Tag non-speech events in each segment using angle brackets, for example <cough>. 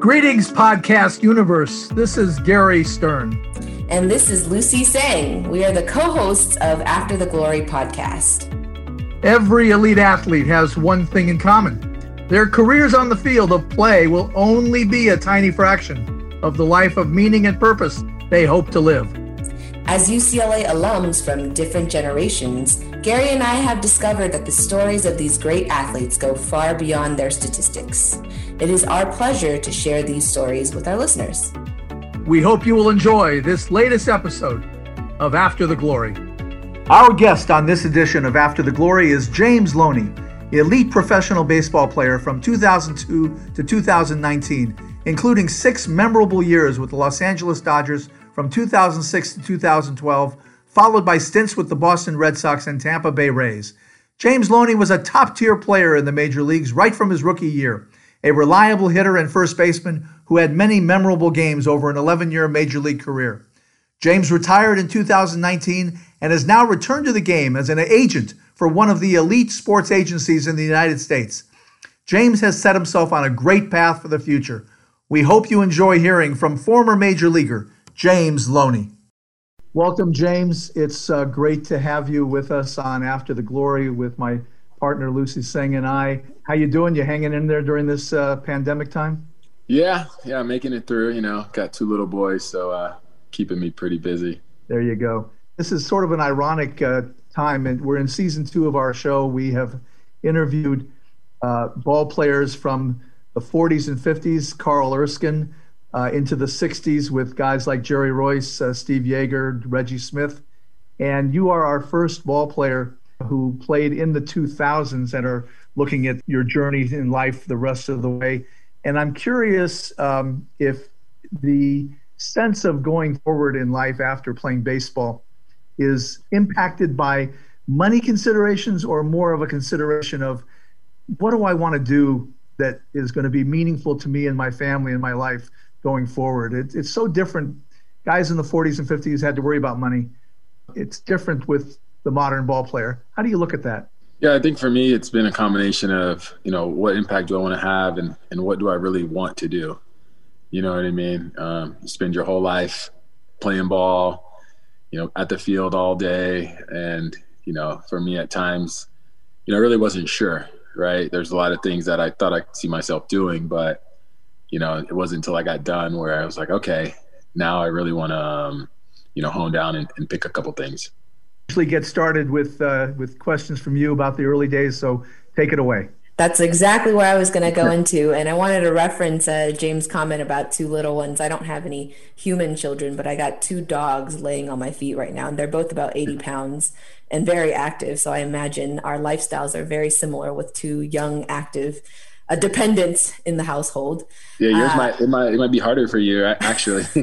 Greetings, podcast universe. This is Gary Stern. And this is Lucy Sang. We are the co hosts of After the Glory podcast. Every elite athlete has one thing in common their careers on the field of play will only be a tiny fraction of the life of meaning and purpose they hope to live. As UCLA alums from different generations, Gary and I have discovered that the stories of these great athletes go far beyond their statistics. It is our pleasure to share these stories with our listeners. We hope you will enjoy this latest episode of After the Glory. Our guest on this edition of After the Glory is James Loney, elite professional baseball player from 2002 to 2019, including six memorable years with the Los Angeles Dodgers from 2006 to 2012, followed by stints with the Boston Red Sox and Tampa Bay Rays. James Loney was a top tier player in the major leagues right from his rookie year, a reliable hitter and first baseman who had many memorable games over an 11 year major league career. James retired in 2019 and has now returned to the game as an agent for one of the elite sports agencies in the United States. James has set himself on a great path for the future. We hope you enjoy hearing from former major leaguer James Loney. Welcome, James. It's uh, great to have you with us on After the Glory with my partner Lucy Singh and I. How you doing? You hanging in there during this uh, pandemic time? Yeah, yeah, making it through. You know, got two little boys, so uh, keeping me pretty busy. There you go. This is sort of an ironic uh, time, and we're in season two of our show. We have interviewed uh, ball players from the 40s and 50s, Carl Erskine, uh, into the 60s with guys like Jerry Reuss, uh, Steve Yeager, Reggie Smith. And you are our first ball player who played in the 2000s and are looking at your journey in life the rest of the way. And I'm curious um, if the sense of going forward in life after playing baseball is impacted by money considerations or more of a consideration of what do I want to do that is going to be meaningful to me and my family and my life going forward? It, it's so different. Guys in the 40s and 50s had to worry about money. It's different with the modern ball player. How do you look at that? Yeah, I think for me, it's been a combination of, you know, what impact do I want to have and, and what do I really want to do? You know what I mean? Um, you spend your whole life playing ball, you know, at the field all day. And, you know, for me at times, you know, I really wasn't sure, right? There's a lot of things that I thought I could see myself doing, but, you know, it wasn't until I got done where I was like, okay, now I really want to, um, you know, hone down and, and pick a couple things. Actually, get started with uh, with questions from you about the early days, so take it away. That's exactly where I was going to go into. And I wanted to reference uh, James' comment about two little ones. I don't have any human children, but I got two dogs laying on my feet right now. And they're both about 80 pounds and very active. So I imagine our lifestyles are very similar with two young, active uh, dependents in the household. Yeah, yours uh, might, it might, it might be harder for you, actually. <laughs> <laughs>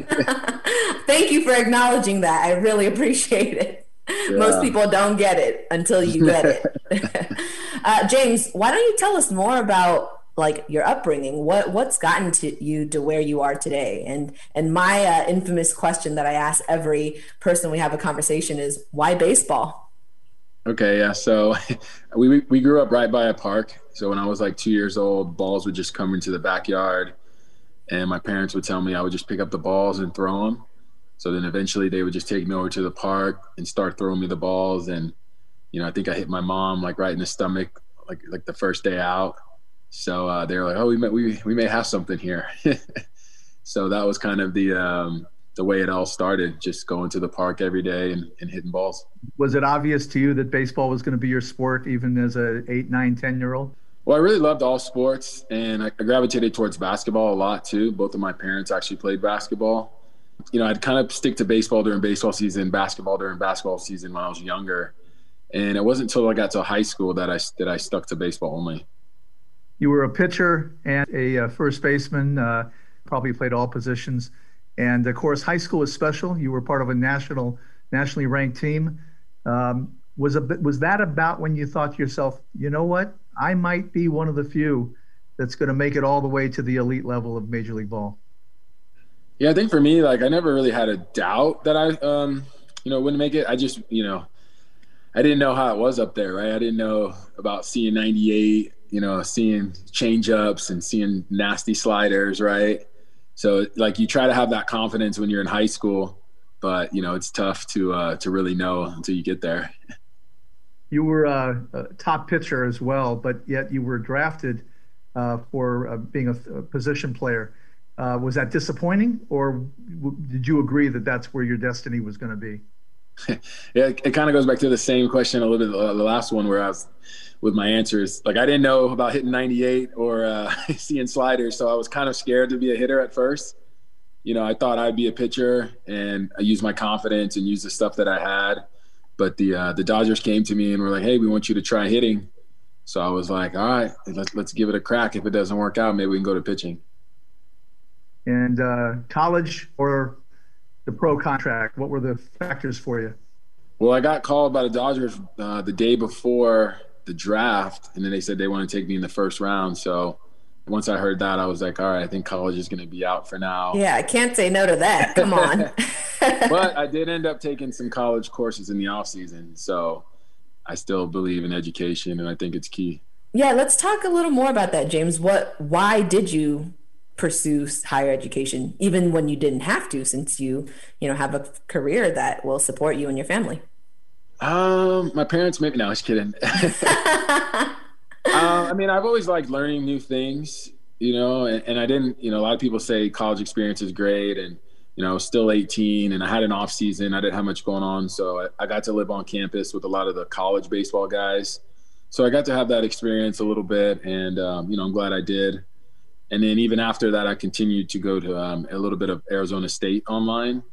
Thank you for acknowledging that. I really appreciate it. Yeah. Most people don't get it until you get it. <laughs> uh, James, why don't you tell us more about like your upbringing? What what's gotten to you to where you are today? And and my uh, infamous question that I ask every person we have a conversation is why baseball? Okay, yeah. So <laughs> we we grew up right by a park. So when I was like two years old, balls would just come into the backyard, and my parents would tell me I would just pick up the balls and throw them so then eventually they would just take me over to the park and start throwing me the balls. And, you know, I think I hit my mom like right in the stomach, like, like the first day out. So uh, they were like, oh, we may, we, we may have something here. <laughs> so that was kind of the, um, the way it all started, just going to the park every day and, and hitting balls. Was it obvious to you that baseball was going to be your sport, even as a eight, nine, 10 year old? Well, I really loved all sports and I gravitated towards basketball a lot too. Both of my parents actually played basketball you know, I'd kind of stick to baseball during baseball season, basketball during basketball season when I was younger. And it wasn't until I got to high school that I that I stuck to baseball only. You were a pitcher and a uh, first baseman. Uh, probably played all positions, and of course, high school was special. You were part of a national, nationally ranked team. Um, was a was that about when you thought to yourself, you know what, I might be one of the few that's going to make it all the way to the elite level of Major League Ball? Yeah, I think for me, like I never really had a doubt that I, um, you know, wouldn't make it. I just, you know, I didn't know how it was up there, right? I didn't know about seeing 98, you know, seeing change ups and seeing nasty sliders, right? So like you try to have that confidence when you're in high school, but you know, it's tough to uh, to really know until you get there. You were a, a top pitcher as well, but yet you were drafted uh, for uh, being a, a, position player. Uh, was that disappointing, or w- did you agree that that's where your destiny was going to be? Yeah, <laughs> it, it kind of goes back to the same question a little bit. The last one where I was with my answers, like I didn't know about hitting 98 or uh, <laughs> seeing sliders, so I was kind of scared to be a hitter at first. You know, I thought I'd be a pitcher, and I used my confidence and used the stuff that I had. But the uh, the Dodgers came to me and were like, "Hey, we want you to try hitting." So I was like, "All right, let's let's give it a crack. If it doesn't work out, maybe we can go to pitching." And uh, college or the pro contract? What were the factors for you? Well, I got called by the Dodgers uh, the day before the draft, and then they said they want to take me in the first round. So once I heard that, I was like, all right, I think college is going to be out for now. Yeah, I can't say no to that. Come on. <laughs> <laughs> but I did end up taking some college courses in the off season, so I still believe in education, and I think it's key. Yeah, let's talk a little more about that, James. What? Why did you pursue higher education even when you didn't have to since you you know have a career that will support you and your family? Um my parents maybe no i was kidding. <laughs> Uh, i mean i've always liked learning new things you know and, and, i didn't you know a lot of people say college experience is great and you know still 18 and i had an off season i didn't have much going on so I, I got to live on campus with a lot of the college baseball guys. So i got to have that experience a little bit and um, you know i'm glad i did and then even after that, I continued to go to um, a little bit of Arizona State online.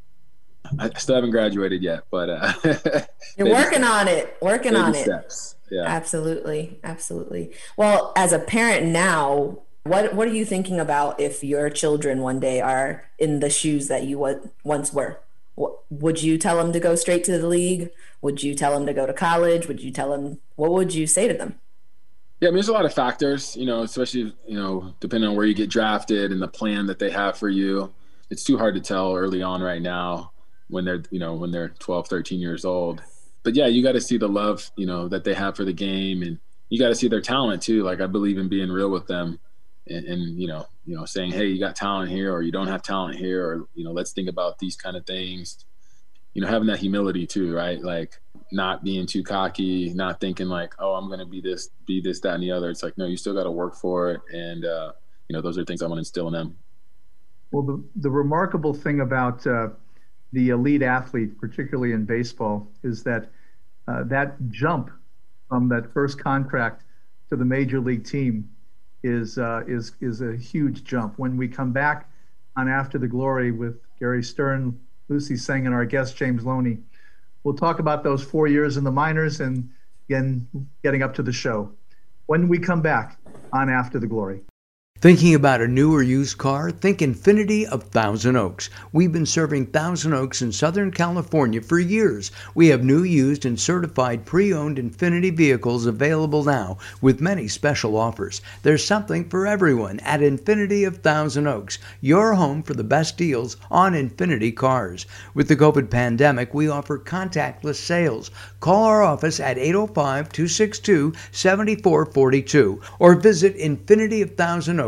I still haven't graduated yet, but uh, <laughs> you're working on it. Working on steps. it. Yeah, absolutely, absolutely. Well, as a parent now, what what are you thinking about if your children one day are in the shoes that you once were? Would you tell them to go straight to the league? Would you tell them to go to college? Would you tell them what would you say to them? Yeah, I mean, there's a lot of factors, you know, especially, you know, depending on where you get drafted and the plan that they have for you. It's too hard to tell early on right now when they're, you know, when they're 12, 13 years old. But yeah, you got to see the love, you know, that they have for the game and you got to see their talent too. Like I believe in being real with them and, and, you know, you know, saying, Hey, you got talent here or you don't have talent here, or, you know, let's think about these kind of things, you know, having that humility too, right? Like, not being too cocky, not thinking like, oh, I'm gonna be this, be this, that, and the other. It's like, no, you still got to work for it, and uh, you know, those are things I want to instill in them. Well, the the remarkable thing about uh, the elite athlete, particularly in baseball, is that uh, that jump from that first contract to the major league team is uh, is is a huge jump. When we come back on After the Glory with Gary Stern, Lucy Tseng, and our guest James Loney We'll talk about those four years in the minors and again getting up to the show when we come back on After the Glory. Thinking about a new or used car? Think Infiniti of Thousand Oaks. We've been serving Thousand Oaks in Southern California for years. We have new, used, and certified pre owned Infiniti vehicles available now with many special offers. There's something for everyone at Infiniti of Thousand Oaks, your home for the best deals on Infiniti cars. With the COVID pandemic, we offer contactless sales. Call our office at 805 262 7442 or visit Infiniti of Thousand Oaks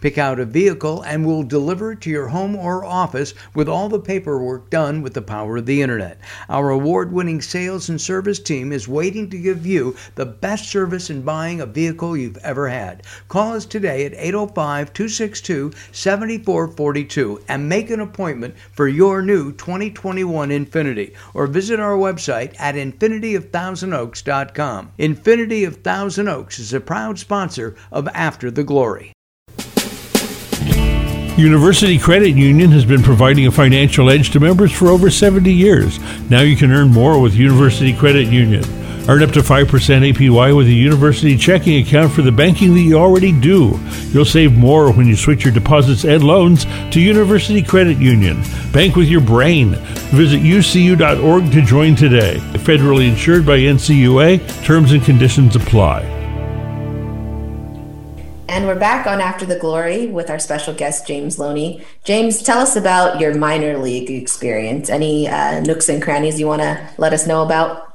Pick out a vehicle and we'll deliver it to your home or office with all the paperwork done with the power of the internet. Our award winning sales and service team is waiting to give you the best service in buying a vehicle you've ever had. Call us today at 805 262 7442 and make an appointment for your new 2021 Infiniti or visit our website at infinityofthousandOaks.com. Infiniti of Thousand Oaks is a proud sponsor of After the Glory. University Credit Union has been providing a financial edge to members for over 70 years. Now you can earn more with University Credit Union. Earn up to 5% APY with a university checking account for the banking that you already do. You'll save more when you switch your deposits and loans to University Credit Union. Bank with your brain. Visit ucu.org to join today. Federally insured by NCUA. Terms and conditions apply. And we're back on After the Glory with our special guest, James Loney. James, tell us about your minor league experience. Any uh, nooks and crannies you want to let us know about?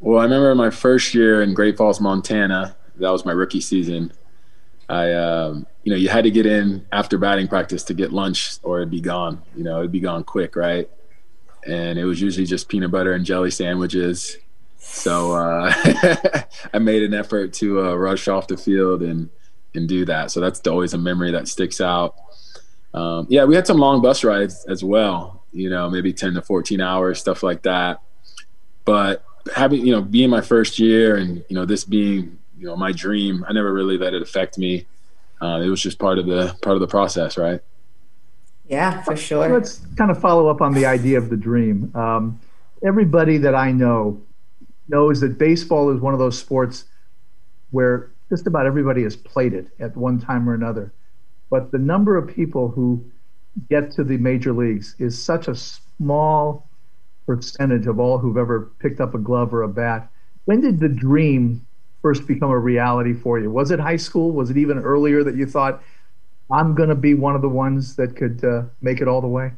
Well, I remember my first year in Great Falls, Montana. That was my rookie season. I, um, you know, you had to get in after batting practice to get lunch, or it'd be gone. You know, it'd be gone quick, right? And it was usually just peanut butter and jelly sandwiches. So uh, <laughs> I made an effort to uh, rush off the field and and do that. So that's always a memory that sticks out. Um, yeah, we had some long bus rides as well. You know, maybe ten to fourteen hours, stuff like that. But having you know being my first year and you know this being you know my dream i never really let it affect me uh, it was just part of the part of the process right yeah for sure let's kind of follow up on the idea of the dream um, everybody that i know knows that baseball is one of those sports where just about everybody has played it at one time or another but the number of people who get to the major leagues is such a small percentage of all who've ever picked up a glove or a bat. When did the dream first become a reality for you? Was it high school? Was it even earlier that you thought, I'm going to be one of the ones that could uh, make it all the way?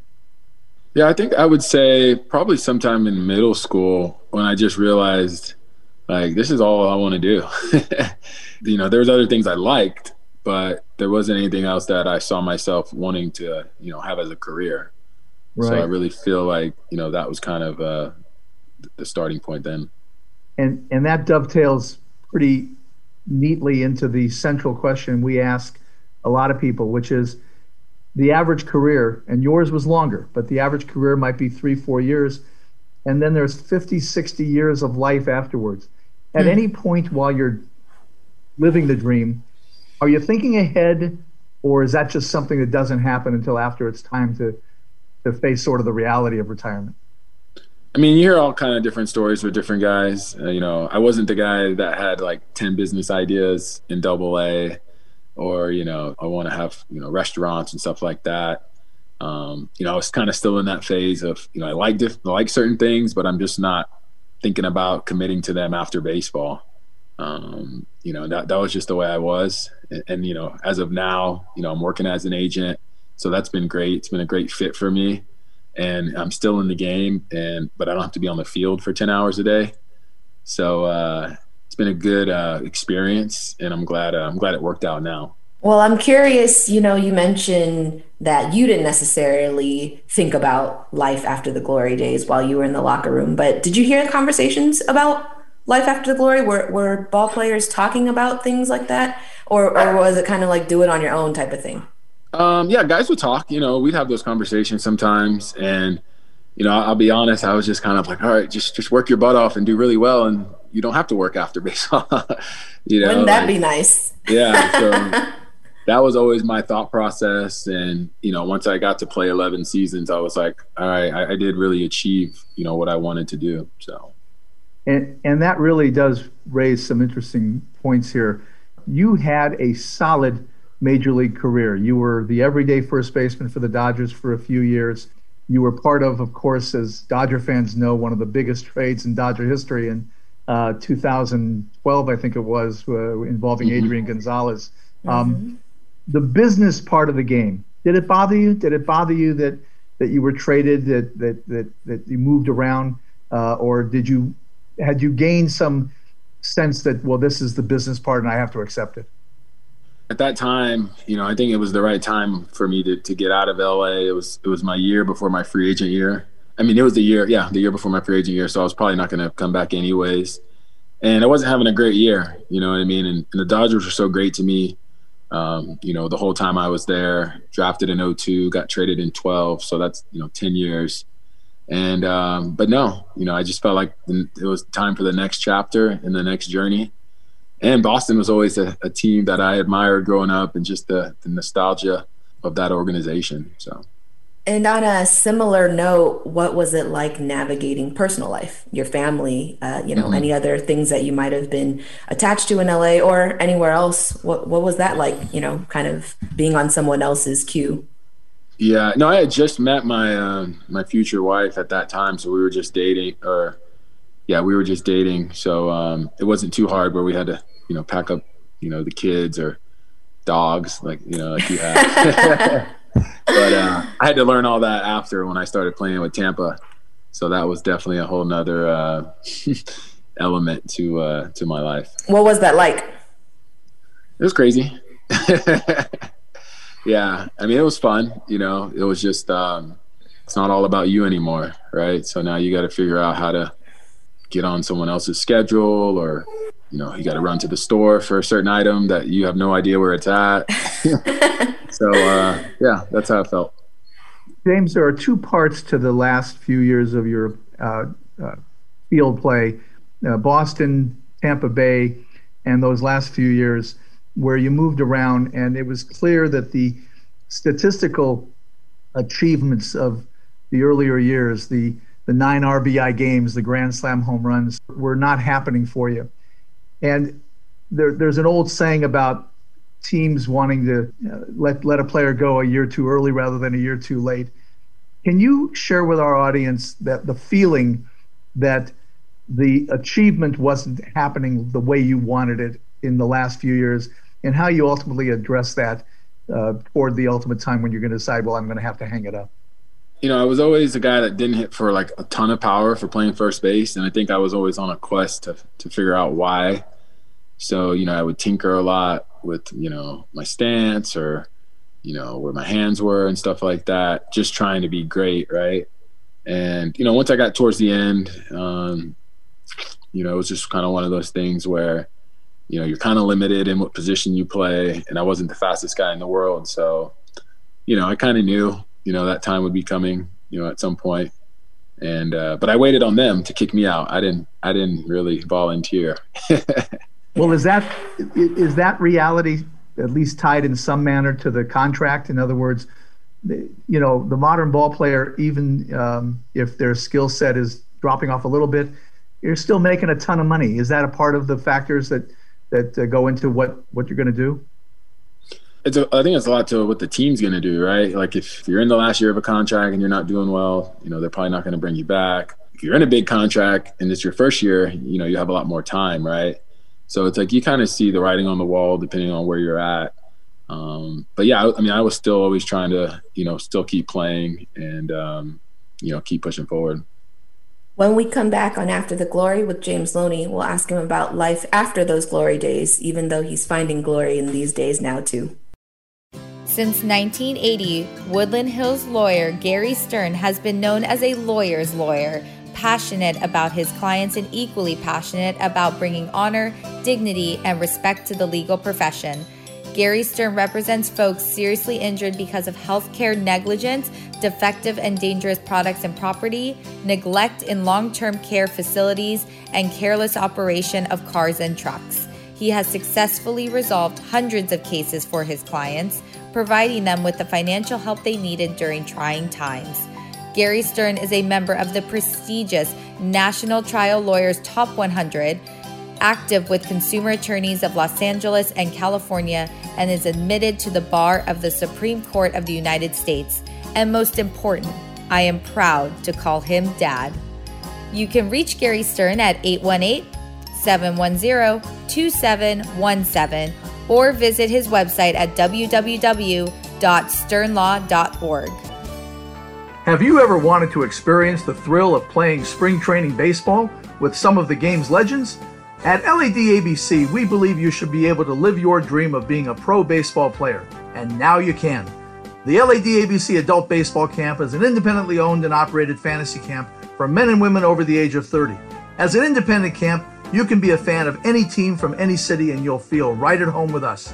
Yeah, I think I would say probably sometime in middle school when I just realized, like, this is all I want to do. <laughs> you know, there was other things I liked, but there wasn't anything else that I saw myself wanting to, you know, have as a career. Right. So I really feel like you know that was kind of uh, the starting point then. And and that dovetails pretty neatly into the central question we ask a lot of people, which is the average career, and yours was longer, but the average career might be three, four years. And then there's 50, 60 years of life afterwards. At mm. any point while you're living the dream, are you thinking ahead, or is that just something that doesn't happen until after it's time to to face sort of the reality of retirement? I mean, you hear all kind of different stories with different guys. Uh, you know, I wasn't the guy that had like ten business ideas in Double A, or you know, I want to have you know restaurants and stuff like that. Um, you know, I was kind of still in that phase of you know I like diff- I like certain things, but I'm just not thinking about committing to them after baseball. Um, you know, that that was just the way I was. And, and you know, as of now, you know, I'm working as an agent so that's been great. It's been a great fit for me, and I'm still in the game, and but I don't have to be on the field for ten hours a day. So uh, it's been a good uh, experience, and I'm glad uh, I'm glad it worked out now. Well, I'm curious. You know, you mentioned that you didn't necessarily think about life after the glory days while you were in the locker room, but did you hear conversations about life after the glory? Were were ball players talking about things like that, or or was it kind of like do it on your own type of thing? Um, yeah, guys would talk. You know, we'd have those conversations sometimes, and you know, I'll be honest. I was just kind of like, all right, just just work your butt off and do really well, and you don't have to work after baseball. <laughs> you know, wouldn't that like, be nice? yeah. So <laughs> that was always my thought process, and you know, once I got to play 11 seasons, I was like, all right, I, I did really achieve, you know, what I wanted to do. So. And, and that really does raise some interesting points here. You had a solid major league career. You were the everyday first baseman for the Dodgers for a few years. You were part of, of course, as Dodger fans know, one of the biggest trades in Dodger history in uh, 2012, I think it was, uh, involving mm-hmm. Adrian Gonzalez. Um, mm-hmm. The business part of the game. Did it bother you? Did it bother you that that you were traded, that that that, that you moved around, uh, or did you had you gained some sense that well, this is the business part and I have to accept it? at that time, you know, I think it was the right time for me to, to get out of LA. It was it was my year before my free agent year. I mean, it was the year, yeah, the year before my free agent year. So I was probably not going to come back anyways. And I wasn't having a great year, you know what I mean? And, and the Dodgers were so great to me. Um, you know, the whole time I was there, drafted in 02, got traded in 12. So that's, you know, 10 years. And, um, but no, you know, I just felt like it was time for the next chapter in the next journey and Boston was always a, a, team that I admired growing up, and just the, the nostalgia of that organization. So. And on a similar note, what was it like navigating personal life, your family, uh, you know, mm-hmm. any other things that you might have been attached to in LA or anywhere else? What what was that like, you know, kind of being on someone else's cue? Yeah, no, I had just met my uh, my future wife at that time, so we were just dating, or yeah, we were just dating, so um, it wasn't too hard where we had to, you know, pack up, you know, the kids or dogs, like you know, like you have. <laughs> but uh, I had to learn all that after when I started playing with Tampa, so that was definitely a whole nother uh, <laughs> element to uh, to my life. What was that like? It was crazy. <laughs> yeah, I mean, it was fun. You know, it was just um, it's not all about you anymore, right? So now you got to figure out how to get on someone else's schedule, or you know, you got to run to the store for a certain item that you have no idea where it's at. <laughs> so uh, yeah, that's how it felt. James, there are two parts to the last few years of your uh, uh, field play uh, Boston, Tampa Bay, and those last few years where you moved around, and it was clear that the statistical achievements of the earlier years, the the nine RBI games, the Grand Slam home runs, were not happening for you. And there, there's an old saying about teams wanting to uh, let let a player go a year too early rather than a year too late. Can you share with our audience that the feeling that the achievement wasn't happening the way you wanted it in the last few years, and how you ultimately address that uh, toward the ultimate time when you're going to decide, well, I'm going to have to hang it up? You know, I was always a guy that didn't hit for like a ton of power for playing first base, and I think I was always on a quest to to figure out why. So you know, I would tinker a lot with you know my stance or you know where my hands were and stuff like that, just trying to be great, right? And you know, once I got towards the end, um, you know, it was just kind of one of those things where, you know, you're kind of limited in what position you play. And I wasn't the fastest guy in the world. So, you know, I kind of knew, you know, that time would be coming, you know, at some point. And, uh, but I waited on them to kick me out. I didn't, I didn't really volunteer. <laughs> well, is that, is that reality at least tied in some manner to the contract? In other words, you know, the modern ball player, even um, if their skill set is dropping off a little bit, you're still making a ton of money. Is that a part of the factors that that uh, go into what what you're going to do? It's a, I think it's a lot to what the team's going to do, right? Like if you're in the last year of a contract and you're not doing well, you know they're probably not going to bring you back. If you're in a big contract and it's your first year, you know you have a lot more time, right? So it's like you kind of see the writing on the wall depending on where you're at. Um, but yeah, I, I, mean, I was still always trying to, you know, still keep playing and, um, you know, keep pushing forward. When we come back on After the Glory with James Loney, we'll ask him about life after those glory days, even though he's finding glory in these days now, too. Since 1980, Woodland Hills lawyer Gary Stern has been known as a lawyer's lawyer, passionate about his clients and equally passionate about bringing honor, dignity, and respect to the legal profession. Gary Stern represents folks seriously injured because of healthcare negligence, defective and dangerous products and property, neglect in long term care facilities, and careless operation of cars and trucks. He has successfully resolved hundreds of cases for his clients, providing them with the financial help they needed during trying times. Gary Stern is a member of the prestigious National Trial Lawyers Top 100 active with consumer attorneys of Los Angeles and California, and is admitted to the bar of the Supreme Court of the United States. And most important, I am proud to call him Dad. You can reach Gary Stern at 818 710 2717 or visit his website at www.sternlaw.org. Have you ever wanted to experience the thrill of playing spring training baseball with some of the game's legends? At LAD ABC, we believe you should be able to live your dream of being a pro baseball player, and now you can. The LAD ABC Adult Baseball Camp is an independently owned and operated fantasy camp for men and women over the age of 30. As an independent camp, you can be a fan of any team from any city and you'll feel right at home with us.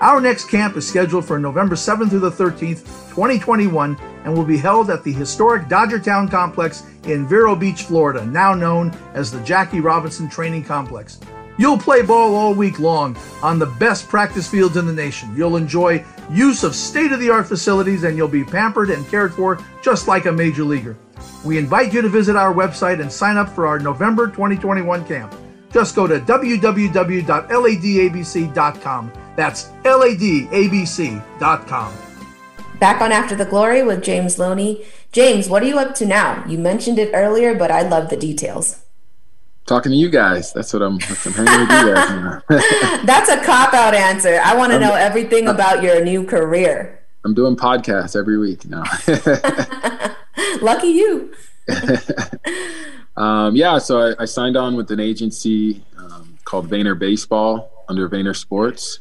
Our next camp is scheduled for November 7th through the 13th, 2021, and will be held at the historic Dodgertown Complex in Vero Beach, Florida, now known as the Jackie Robinson Training Complex. You'll play ball all week long on the best practice fields in the nation. You'll enjoy use of state of the art facilities and you'll be pampered and cared for just like a major leaguer. We invite you to visit our website and sign up for our November 2021 camp. Just go to www.ladabc.com. That's ladabc.com. Back on After the Glory with James Loney. James, what are you up to now? You mentioned it earlier, but I love the details. Talking to you guys. That's what I'm, I'm hanging with you guys. <laughs> That's a cop out answer. I want to know everything about your new career. I'm doing podcasts every week now. <laughs> <laughs> Lucky you. <laughs> um, yeah, so I, I, signed on with an agency um, called Vayner Baseball under Vayner Sports.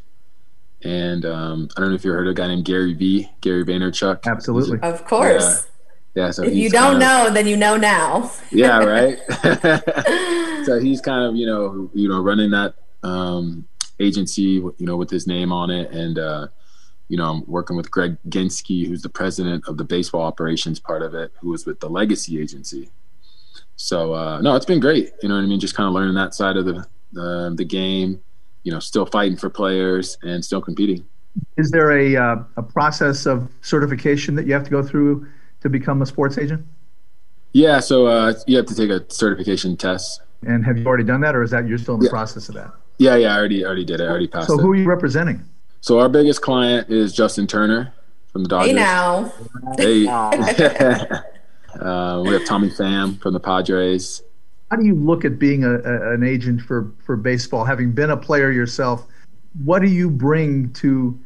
And um, I don't know if you heard of a guy named Gary V, Gary Vaynerchuk. Absolutely. Of course. Yeah. yeah so if you don't know, then you know now. <laughs> yeah, right. <laughs> so he's kind of, you know, you know, running that um, agency, you know, with his name on it. And, uh, you know, I'm working with Greg Genske, who's the president of the baseball operations part of it, who was with the legacy agency. So, uh, no, it's been great. You know what I mean? Just kind of learning that side of the, the, the game you know, still fighting for players and still competing. Is there a uh, a process of certification that you have to go through to become a sports agent? Yeah, so uh, you have to take a certification test. And have you already done that, or is that you're still in the yeah. process of that? Yeah, yeah, I already already did it. I already passed. So it. who are you representing? So our biggest client is Justin Turner from the Dodgers. Hey now. Hey. <laughs> <laughs> uh, we have Tommy Pham from the Padres how do you look at being a, a, an agent for for baseball? Having been a player yourself, what do you bring to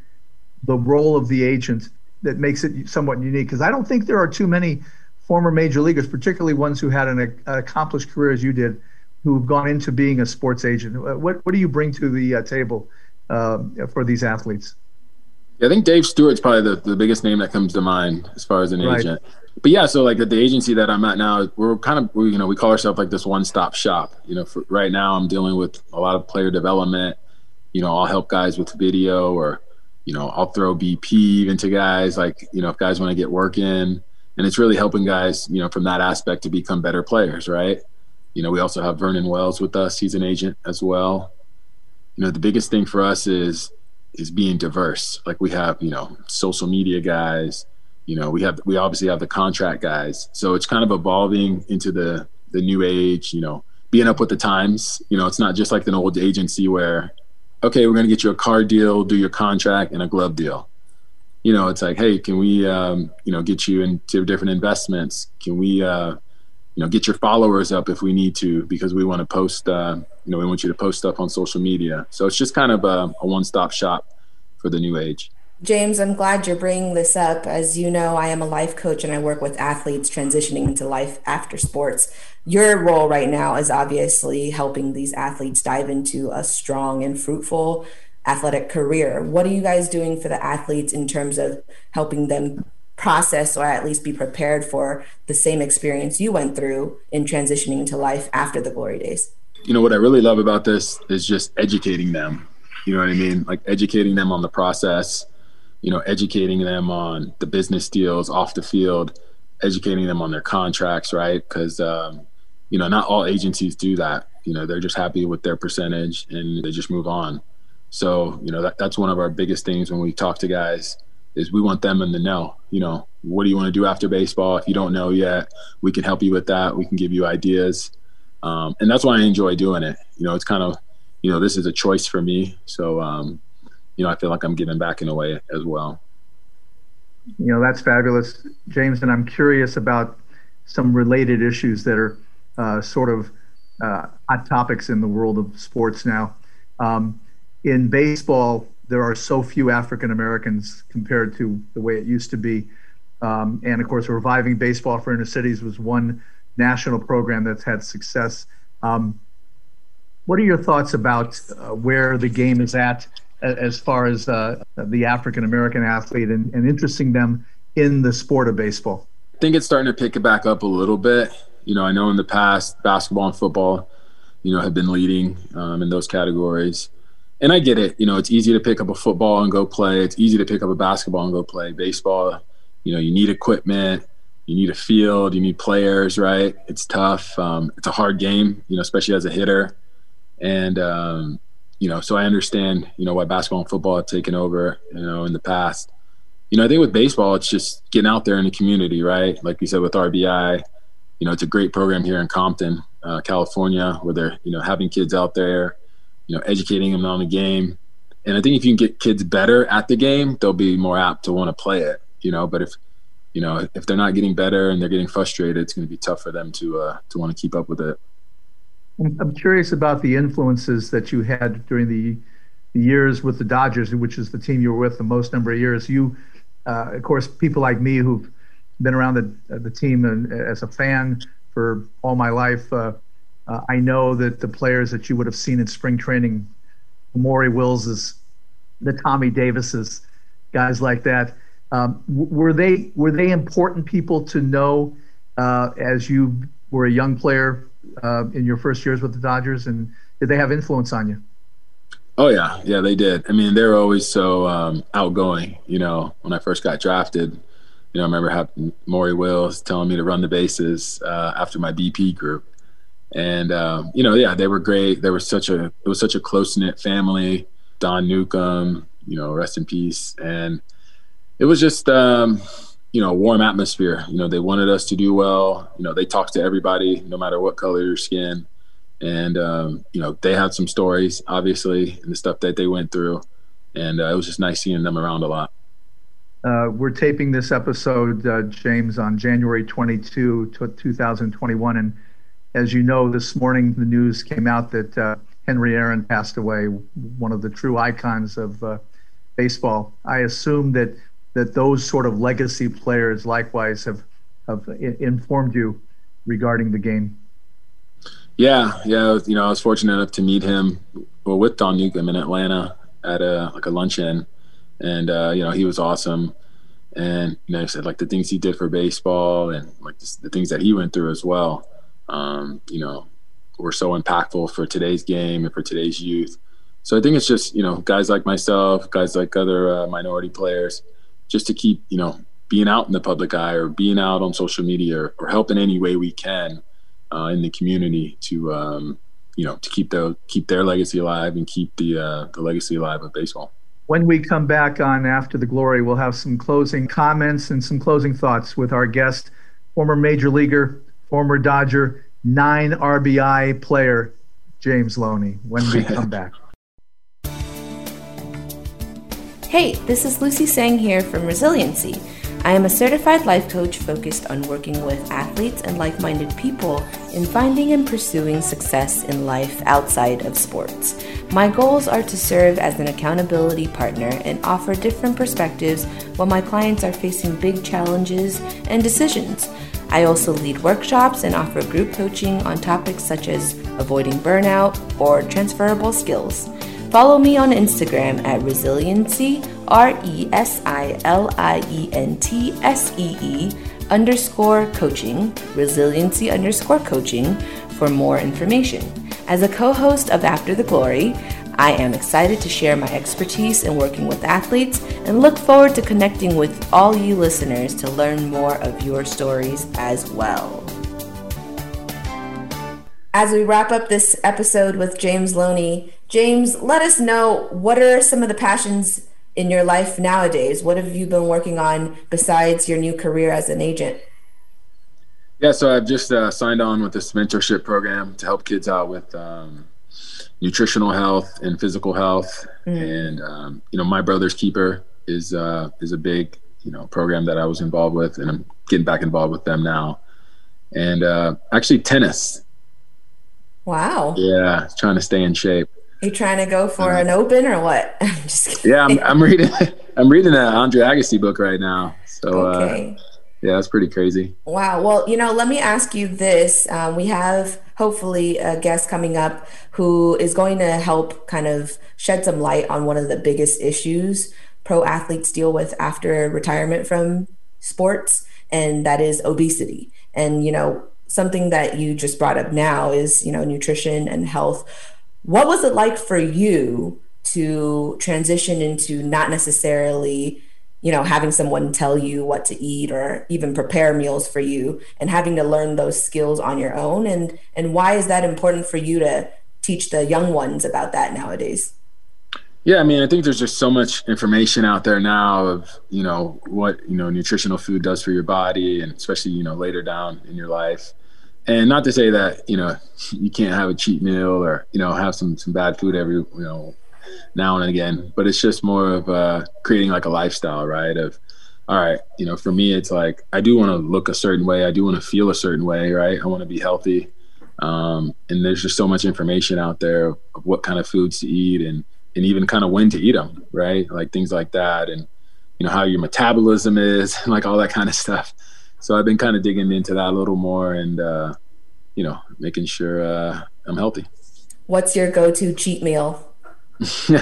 the role of the agent that makes it somewhat unique? Because I don't think there are too many former major leaguers, particularly ones who had an, an accomplished career as you did, who've gone into being a sports agent. What what do you bring to the uh, table Uh, for these athletes? Yeah, I think Dave Stewart's probably the, the biggest name that comes to mind as far as an right. agent but yeah, so like at the agency that I'm at now, we're kind of we, you know we call ourselves like this one stop shop. You know, for right now I'm dealing with a lot of player development. You know, I'll help guys with video, or you know, I'll throw BP even to guys like you know if guys want to get work in, and it's really helping guys you know from that aspect to become better players, right? You know, we also have Vernon Wells with us. He's an agent as well. You know, the biggest thing for us is is being diverse. Like we have you know social media guys you know we have we obviously have the contract guys. So it's kind of evolving into the the new age you know being up with the times. You know it's not just like an old agency where okay we're going to get you a car deal do your contract and a glove deal. You know it's like hey can we um, you know get you into different investments? Can we uh, you know get your followers up if we need to because we want to post uh, you know we want you to post stuff on social media so it's just kind of a, a one-stop shop for the new age James, I'm glad you're bringing this up. As you know, I am a life coach and I work with athletes transitioning into life after sports. Your role right now is obviously helping these athletes dive into a strong and fruitful athletic career. What are you guys doing for the athletes in terms of helping them process or at least be prepared for the same experience you went through in transitioning into life after the glory days? You know, what I really love about this is just educating them. You know what I mean? Like educating them on the process you know, educating them on the business deals off the field, educating them on their contracts, right? Because, um, you know, not all agencies do that. You know, they're just happy with their percentage and they just move on. So, you know, that, that's one of our biggest things when we talk to guys is we want them in the know. You know, what do you want to do after baseball? If you don't know yet, we can help you with that. We can give you ideas. Um, and that's why I enjoy doing it. You know, it's kind of, you know, this is a choice for me. So, um, you know, I feel like I'm giving back in a way as well. You know, that's fabulous, James. And I'm curious about some related issues that are uh, sort of uh, hot topics in the world of sports now. Um, in baseball, there are so few African Americans compared to the way it used to be. Um, and of course, reviving baseball for inner cities was one national program that's had success. Um, what are your thoughts about uh, where the game is at as far as uh, the African American athlete and, and interesting them in the sport of baseball? I think it's starting to pick it back up a little bit. You know, I know in the past basketball and football, you know, have been leading um, in those categories. And I get it. You know, it's easy to pick up a football and go play. It's easy to pick up a basketball and go play. Baseball, you know, you need equipment, you need a field, you need players, right? It's tough. Um, it's a hard game, you know, especially as a hitter. And um, you know, so I understand, you know, why basketball and football have taken over, you know, in the past. You know, I think with baseball, it's just getting out there in the community, right? Like you said with RBI, you know, it's a great program here in Compton, uh, California, where they're, you know, having kids out there, you know, educating them on the game. And I think if you can get kids better at the game, they'll be more apt to want to play it, you know. But if, you know, if they're not getting better and they're getting frustrated, it's going to be tough for them to uh, to want to keep up with it. I'm curious about the influences that you had during the, the years with the Dodgers, which is the team you were with the most number of years. You, uh, of course, people like me who've been around the the team and as a fan for all my life. Uh, uh, I know that the players that you would have seen in spring training, Maury Willses, the Tommy Davises, guys like that, um, were they were they important people to know uh, as you were a young player uh, in your first years with the Dodgers, and did they have influence on you? Oh yeah, yeah, they did. I mean, they were always so um, outgoing. You know, when I first got drafted, you know, I remember having Maury Wills telling me to run the bases uh, after my BP group, and um, you know, yeah, they were great. They were such a it was such a close knit family. Don Newcombe, you know, rest in peace, and it was just um, you know warm atmosphere. You know, they wanted us to do well. You know, they talked to everybody, no matter what color your skin, and um, you know they had some stories, obviously, and the stuff that they went through, and uh, it was just nice seeing them around a lot. Uh, we're taping this episode, uh, James, on January 22, 2021, and as you know, this morning the news came out that uh, Henry Aaron passed away, one of the true icons of uh, baseball. I assume that that those sort of legacy players likewise have have informed you regarding the game. Yeah, yeah, you know, I was fortunate enough to meet him well with Don Newcombe in Atlanta at a like a luncheon, and uh, you know he was awesome. And you know, said like the things he did for baseball and like the things that he went through as well. Um, you know, were so impactful for today's game and for today's youth. So I think it's just you know guys like myself, guys like other uh, minority players just to keep you know being out in the public eye or being out on social media or, or help in any way we can uh, in the community to um, you know to keep the keep their legacy alive and keep the uh, the legacy alive of baseball. When we come back on After the Glory, we'll have some closing comments and some closing thoughts with our guest, former major leaguer, former Dodger, nine RBI player, James Loney. When we <laughs> come back. Hey, this is Lucy Sang here from Resiliency. I am a certified life coach focused on working with athletes and like minded people in finding and pursuing success in life outside of sports. My goals are to serve as an accountability partner and offer different perspectives while my clients are facing big challenges and decisions. I also lead workshops and offer group coaching on topics such as avoiding burnout or transferable skills. Follow me on Instagram at resiliency, R E S I L I E N T S E E underscore coaching, resiliency underscore coaching for more information. As a co host of After the Glory, I am excited to share my expertise in working with athletes and look forward to connecting with all you listeners to learn more of your stories as well. As we wrap up this episode with James Loney, James, let us know what are some of the passions in your life nowadays? What have you been working on besides your new career as an agent? Yeah, so I've just uh, signed on with this mentorship program to help kids out with um, nutritional health and physical health. Mm. And um, you know, my brother's keeper is uh, is a big you know program that I was involved with, and I'm getting back involved with them now. And uh, actually, tennis. Wow. Yeah, trying to stay in shape. Are you trying to go for uh, an open or what? <laughs> I'm just kidding. Yeah, I'm, I'm reading. <laughs> I'm reading an Andre Agassi book right now. So uh, okay. Uh, yeah, that's pretty crazy. Wow. Well, you know, let me ask you this. Um, we have hopefully a guest coming up who is going to help kind of shed some light on one of the biggest issues pro athletes deal with after retirement from sports, and that is obesity. And, you know, something that you just brought up now is you know nutrition and health. What was it like for you to transition into not necessarily you know having someone tell you what to eat or even prepare meals for you and having to learn those skills on your own? And and why is that important for you to teach the young ones about that nowadays yeah, I mean, I think there's just so much information out there now of you know what you know nutritional food does for your body, and especially you know later down in your life. And not to say that you know <laughs> you can't have a cheat meal or you know have some some bad food every you know now and again, but it's just more of uh, creating like a lifestyle, right? Of all right, you know, for me, it's like I do want to look a certain way, I do want to feel a certain way, right? I want to be healthy, um, and there's just so much information out there of what kind of foods to eat and and even kind of when to eat them, right? Like things like that, and you know how your metabolism is, and <laughs> like all that kind of stuff. so I've been kind of digging into that a little more and, uh, you know, making sure uh, I'm healthy. What's your go-to cheat meal? <laughs> or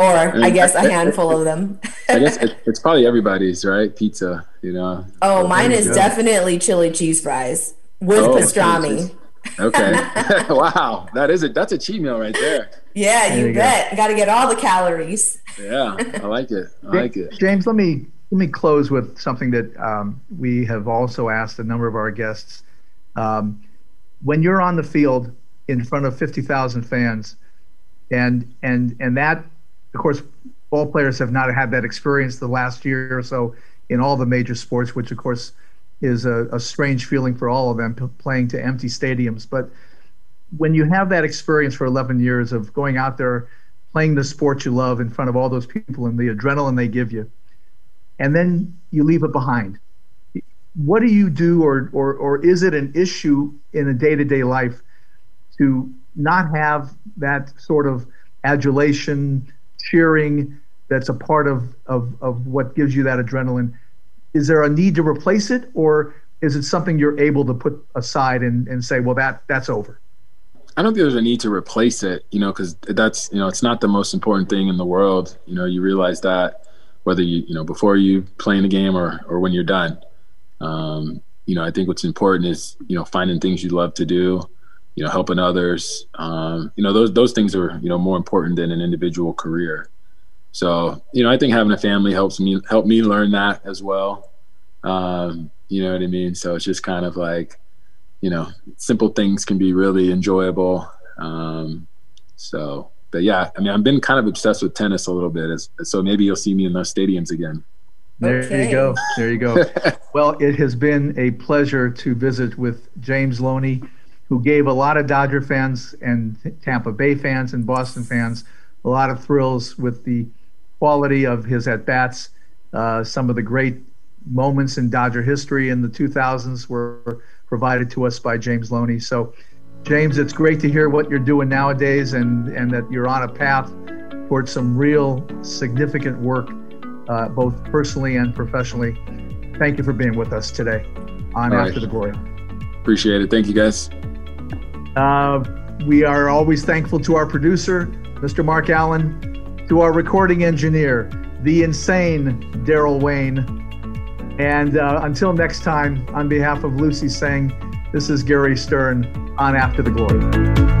I, mean, I guess a handful of them. <laughs> I guess it, it's probably everybody's, right? Pizza, you know. Oh, mine is go. definitely chili cheese fries with oh, pastrami. Okay. <laughs> <laughs> wow, that is it. That's a cheat meal right there. Yeah, you, you bet. Go. Got to get all the calories. Yeah, I like it. I like it. James, let me let me close with something that um, we have also asked a number of our guests. Um, when you're on the field in front of 50,000 fans, and and and that, of course, ball players have not had that experience the last year or so in all the major sports, which of course is a, a strange feeling for all of them playing to empty stadiums. But when you have that experience for 11 years of going out there playing the sport you love in front of all those people and the adrenaline they give you and then you leave it behind. What do you do, or, or, or is it an issue in a day to day life to not have that sort of adulation, cheering that's a part of, of, of what gives you that adrenaline? Is there a need to replace it, or is it something you're able to put aside and, and say, well, that that's over? I don't think there's a need to replace it, you know, because that's, you know, it's not the most important thing in the world. You know, you realize that whether you you know before you playing the game or or when you're done. Um, you know, I think what's important is you know finding things you love to do, you know, helping others. Um, you know, those those things are you know more important than an individual career. So you know, I think having a family helps me help me learn that as well. Um, you know what I mean? So it's just kind of like, you know, simple things can be really enjoyable. Um, so but yeah, I mean, I've been kind of obsessed with tennis a little bit, as, so maybe you'll see me in those stadiums again. There okay. you go. There you go. <laughs> well, it has been a pleasure to visit with James Loney, who gave a lot of Dodger fans and Tampa Bay fans and Boston fans a lot of thrills with the quality of his at bats. Uh, some of the great moments in Dodger history in the 2000s were provided to us by James Loney. So James, it's great to hear what you're doing nowadays and, and that you're on a path towards some real significant work, uh, both personally and professionally. Thank you for being with us today on All After right. the Glory. Appreciate it. Thank you, guys. Uh, we are always thankful to our producer, Mr. Mark Allen, to our recording engineer, the insane Daryl Wayne. And uh, until next time, on behalf of Lucy saying, this is Gary Stern on After the Glory.